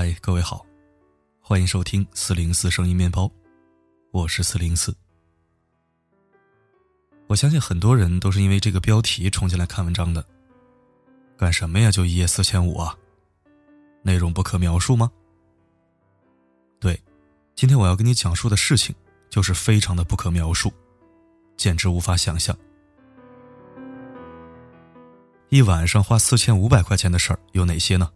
嗨，各位好，欢迎收听四零四声音面包，我是四零四。我相信很多人都是因为这个标题冲进来看文章的。干什么呀？就一夜四千五啊？内容不可描述吗？对，今天我要跟你讲述的事情就是非常的不可描述，简直无法想象。一晚上花四千五百块钱的事儿有哪些呢？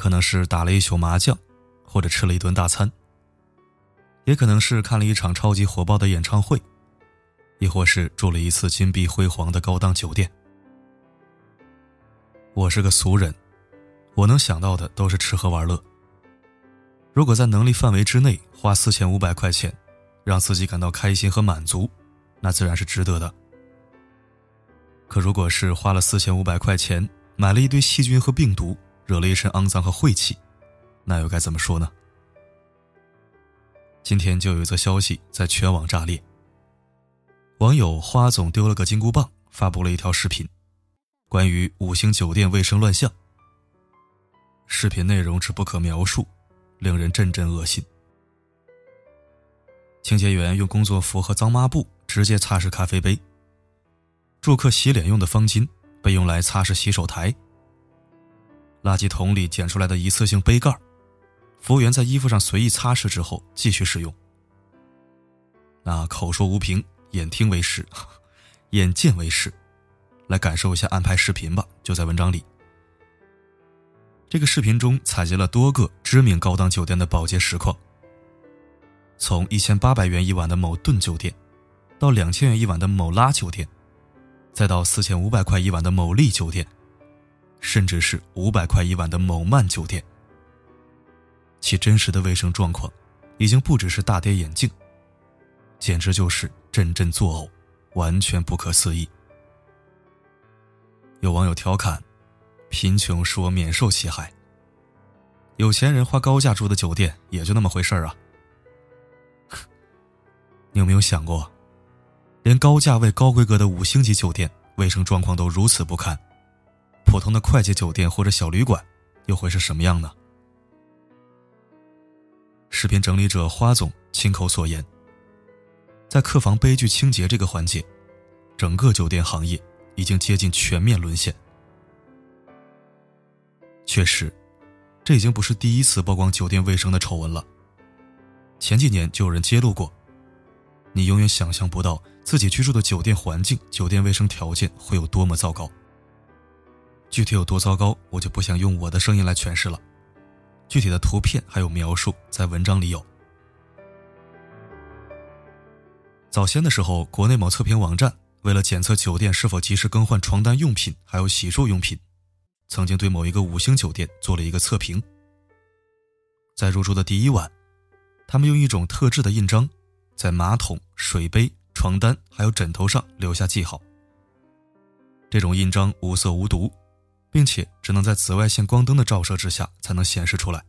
可能是打了一宿麻将，或者吃了一顿大餐，也可能是看了一场超级火爆的演唱会，亦或是住了一次金碧辉煌的高档酒店。我是个俗人，我能想到的都是吃喝玩乐。如果在能力范围之内花四千五百块钱，让自己感到开心和满足，那自然是值得的。可如果是花了四千五百块钱买了一堆细菌和病毒，惹了一身肮脏和晦气，那又该怎么说呢？今天就有一则消息在全网炸裂。网友花总丢了个金箍棒发布了一条视频，关于五星酒店卫生乱象。视频内容之不可描述，令人阵阵恶心。清洁员用工作服和脏抹布直接擦拭咖啡杯，住客洗脸用的方巾被用来擦拭洗手台。垃圾桶里捡出来的一次性杯盖，服务员在衣服上随意擦拭之后继续使用。那口说无凭，眼听为实，眼见为实，来感受一下安排视频吧，就在文章里。这个视频中采集了多个知名高档酒店的保洁实况，从一千八百元一晚的某顿酒店，到两千元一晚的某拉酒店，再到四千五百块一晚的某丽酒店。甚至是五百块一晚的某曼酒店，其真实的卫生状况，已经不只是大跌眼镜，简直就是阵阵作呕，完全不可思议。有网友调侃：“贫穷使我免受其害。”有钱人花高价住的酒店也就那么回事儿啊。你有没有想过，连高价位、高规格的五星级酒店卫生状况都如此不堪？普通的快捷酒店或者小旅馆，又会是什么样呢？视频整理者花总亲口所言，在客房悲剧清洁这个环节，整个酒店行业已经接近全面沦陷。确实，这已经不是第一次曝光酒店卫生的丑闻了。前几年就有人揭露过，你永远想象不到自己居住的酒店环境、酒店卫生条件会有多么糟糕。具体有多糟糕，我就不想用我的声音来诠释了。具体的图片还有描述在文章里有。早先的时候，国内某测评网站为了检测酒店是否及时更换床单用品还有洗漱用品，曾经对某一个五星酒店做了一个测评。在入住的第一晚，他们用一种特制的印章，在马桶、水杯、床单还有枕头上留下记号。这种印章无色无毒。并且只能在紫外线光灯的照射之下才能显示出来。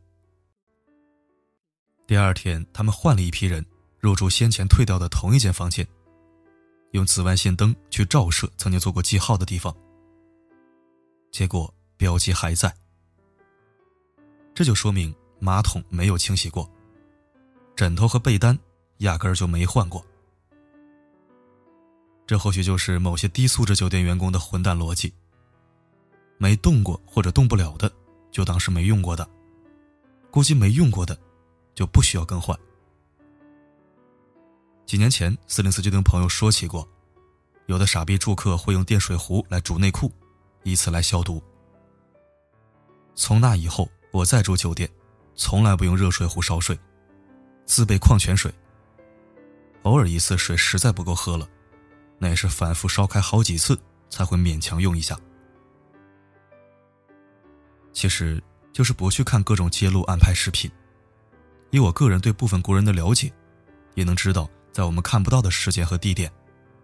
第二天，他们换了一批人入住先前退掉的同一间房间，用紫外线灯去照射曾经做过记号的地方，结果标记还在。这就说明马桶没有清洗过，枕头和被单压根儿就没换过。这或许就是某些低素质酒店员工的混蛋逻辑。没动过或者动不了的，就当是没用过的；估计没用过的，就不需要更换。几年前，四零四就跟朋友说起过，有的傻逼住客会用电水壶来煮内裤，以此来消毒。从那以后，我再住酒店，从来不用热水壶烧水，自备矿泉水。偶尔一次水实在不够喝了，那也是反复烧开好几次才会勉强用一下。其实就是不去看各种揭露、暗拍视频。以我个人对部分国人的了解，也能知道，在我们看不到的时间和地点，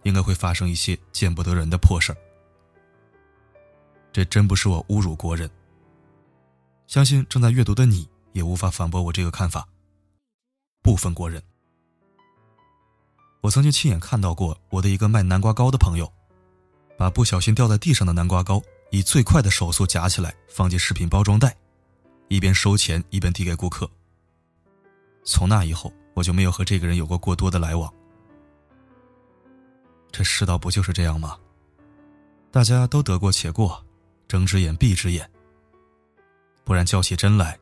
应该会发生一些见不得人的破事儿。这真不是我侮辱国人。相信正在阅读的你也无法反驳我这个看法。部分国人，我曾经亲眼看到过我的一个卖南瓜糕的朋友，把不小心掉在地上的南瓜糕。以最快的手速夹起来，放进食品包装袋，一边收钱一边递给顾客。从那以后，我就没有和这个人有过过多的来往。这世道不就是这样吗？大家都得过且过，睁只眼闭只眼。不然较起真来，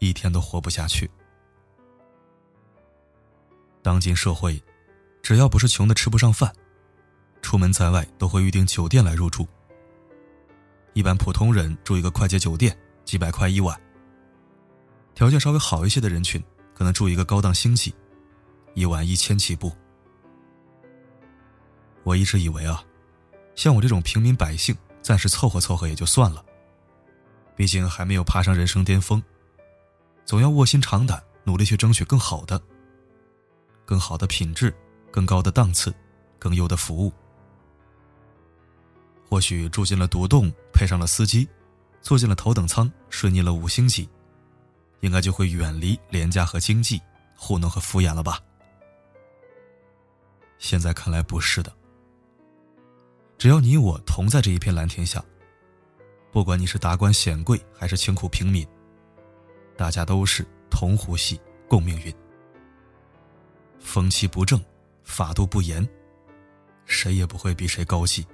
一天都活不下去。当今社会，只要不是穷的吃不上饭，出门在外都会预订酒店来入住。一般普通人住一个快捷酒店，几百块一晚。条件稍微好一些的人群，可能住一个高档星级，一晚一千起步。我一直以为啊，像我这种平民百姓，暂时凑合凑合也就算了。毕竟还没有爬上人生巅峰，总要卧薪尝胆，努力去争取更好的。更好的品质，更高的档次，更优的服务。或许住进了独栋，配上了司机，坐进了头等舱，睡腻了五星级，应该就会远离廉价和经济，糊弄和敷衍了吧？现在看来不是的。只要你我同在这一片蓝天下，不管你是达官显贵还是清苦平民，大家都是同呼吸，共命运。风气不正，法度不严，谁也不会比谁高级。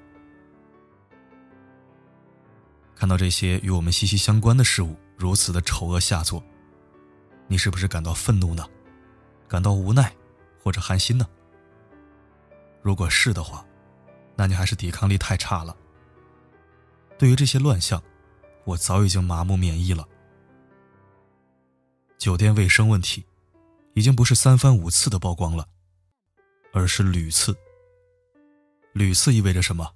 看到这些与我们息息相关的事物如此的丑恶下作，你是不是感到愤怒呢？感到无奈，或者寒心呢？如果是的话，那你还是抵抗力太差了。对于这些乱象，我早已经麻木免疫了。酒店卫生问题。已经不是三番五次的曝光了，而是屡次。屡次意味着什么？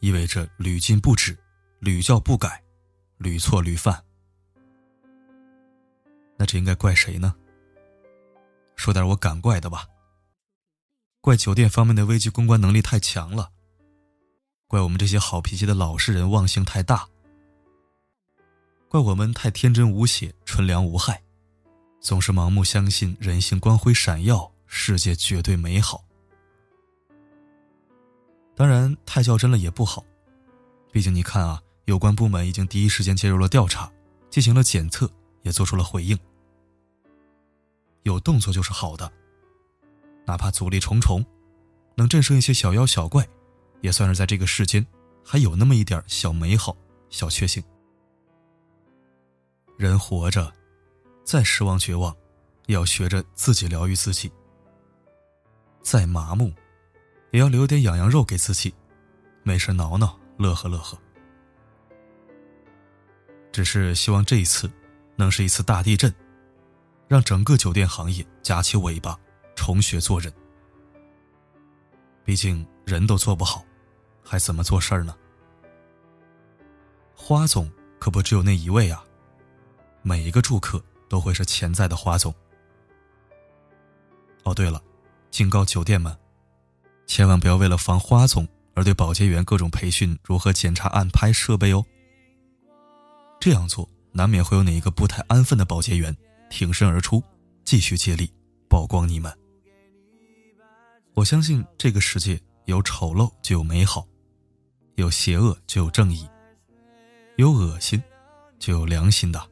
意味着屡禁不止，屡教不改，屡错屡犯。那这应该怪谁呢？说点我敢怪的吧。怪酒店方面的危机公关能力太强了，怪我们这些好脾气的老实人忘性太大，怪我们太天真无邪、纯良无害。总是盲目相信人性光辉闪耀，世界绝对美好。当然，太较真了也不好，毕竟你看啊，有关部门已经第一时间介入了调查，进行了检测，也做出了回应。有动作就是好的，哪怕阻力重重，能战胜一些小妖小怪，也算是在这个世间还有那么一点小美好、小确幸。人活着。再失望绝望，也要学着自己疗愈自己；再麻木，也要留点痒痒肉给自己，没事挠挠，乐呵乐呵。只是希望这一次，能是一次大地震，让整个酒店行业夹起尾巴，重学做人。毕竟人都做不好，还怎么做事儿呢？花总可不只有那一位啊，每一个住客。都会是潜在的花总。哦，对了，警告酒店们，千万不要为了防花总而对保洁员各种培训如何检查暗拍设备哦。这样做难免会有哪一个不太安分的保洁员挺身而出，继续接力曝光你们。我相信这个世界有丑陋就有美好，有邪恶就有正义，有恶心就有良心的。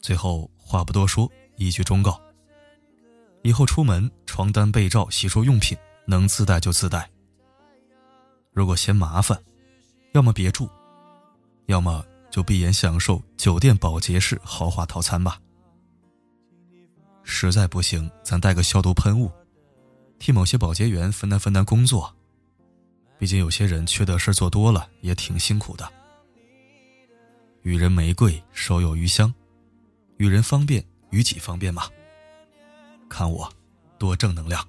最后话不多说，一句忠告：以后出门，床单、被罩、洗漱用品能自带就自带。如果嫌麻烦，要么别住，要么就闭眼享受酒店保洁式豪华套餐吧。实在不行，咱带个消毒喷雾，替某些保洁员分担分担工作。毕竟有些人缺德事做多了，也挺辛苦的。予人玫瑰，手有余香。与人方便，与己方便嘛。看我，多正能量。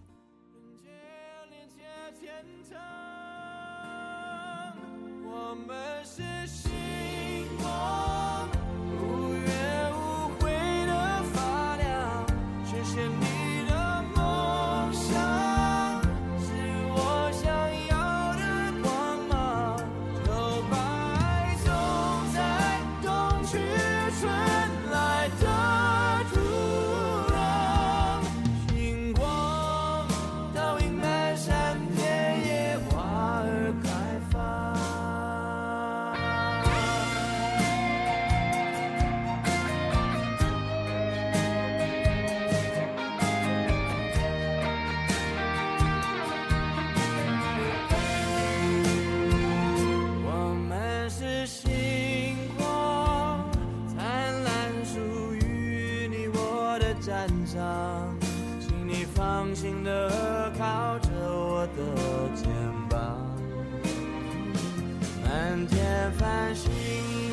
你放心的靠着我的肩膀，满天繁星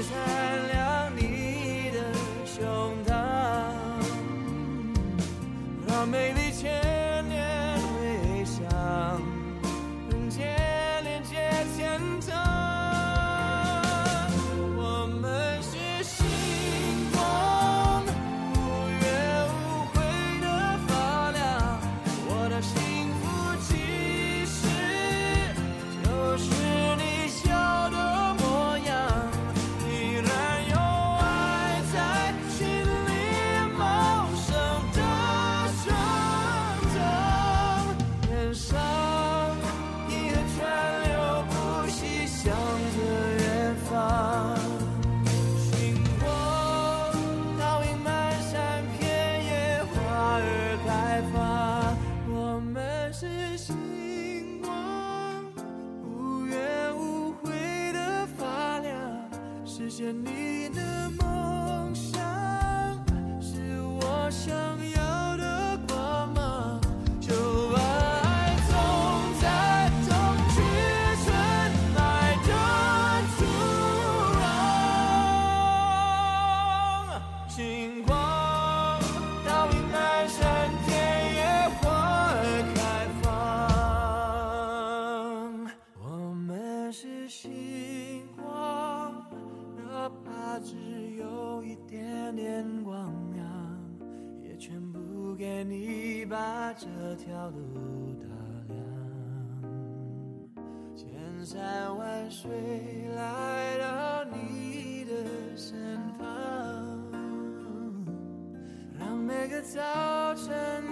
闪亮你的胸膛，让美丽牵。星光哪怕只有一点点光亮也全部给你把这条路打亮。千山万水来到你的身旁让每个早晨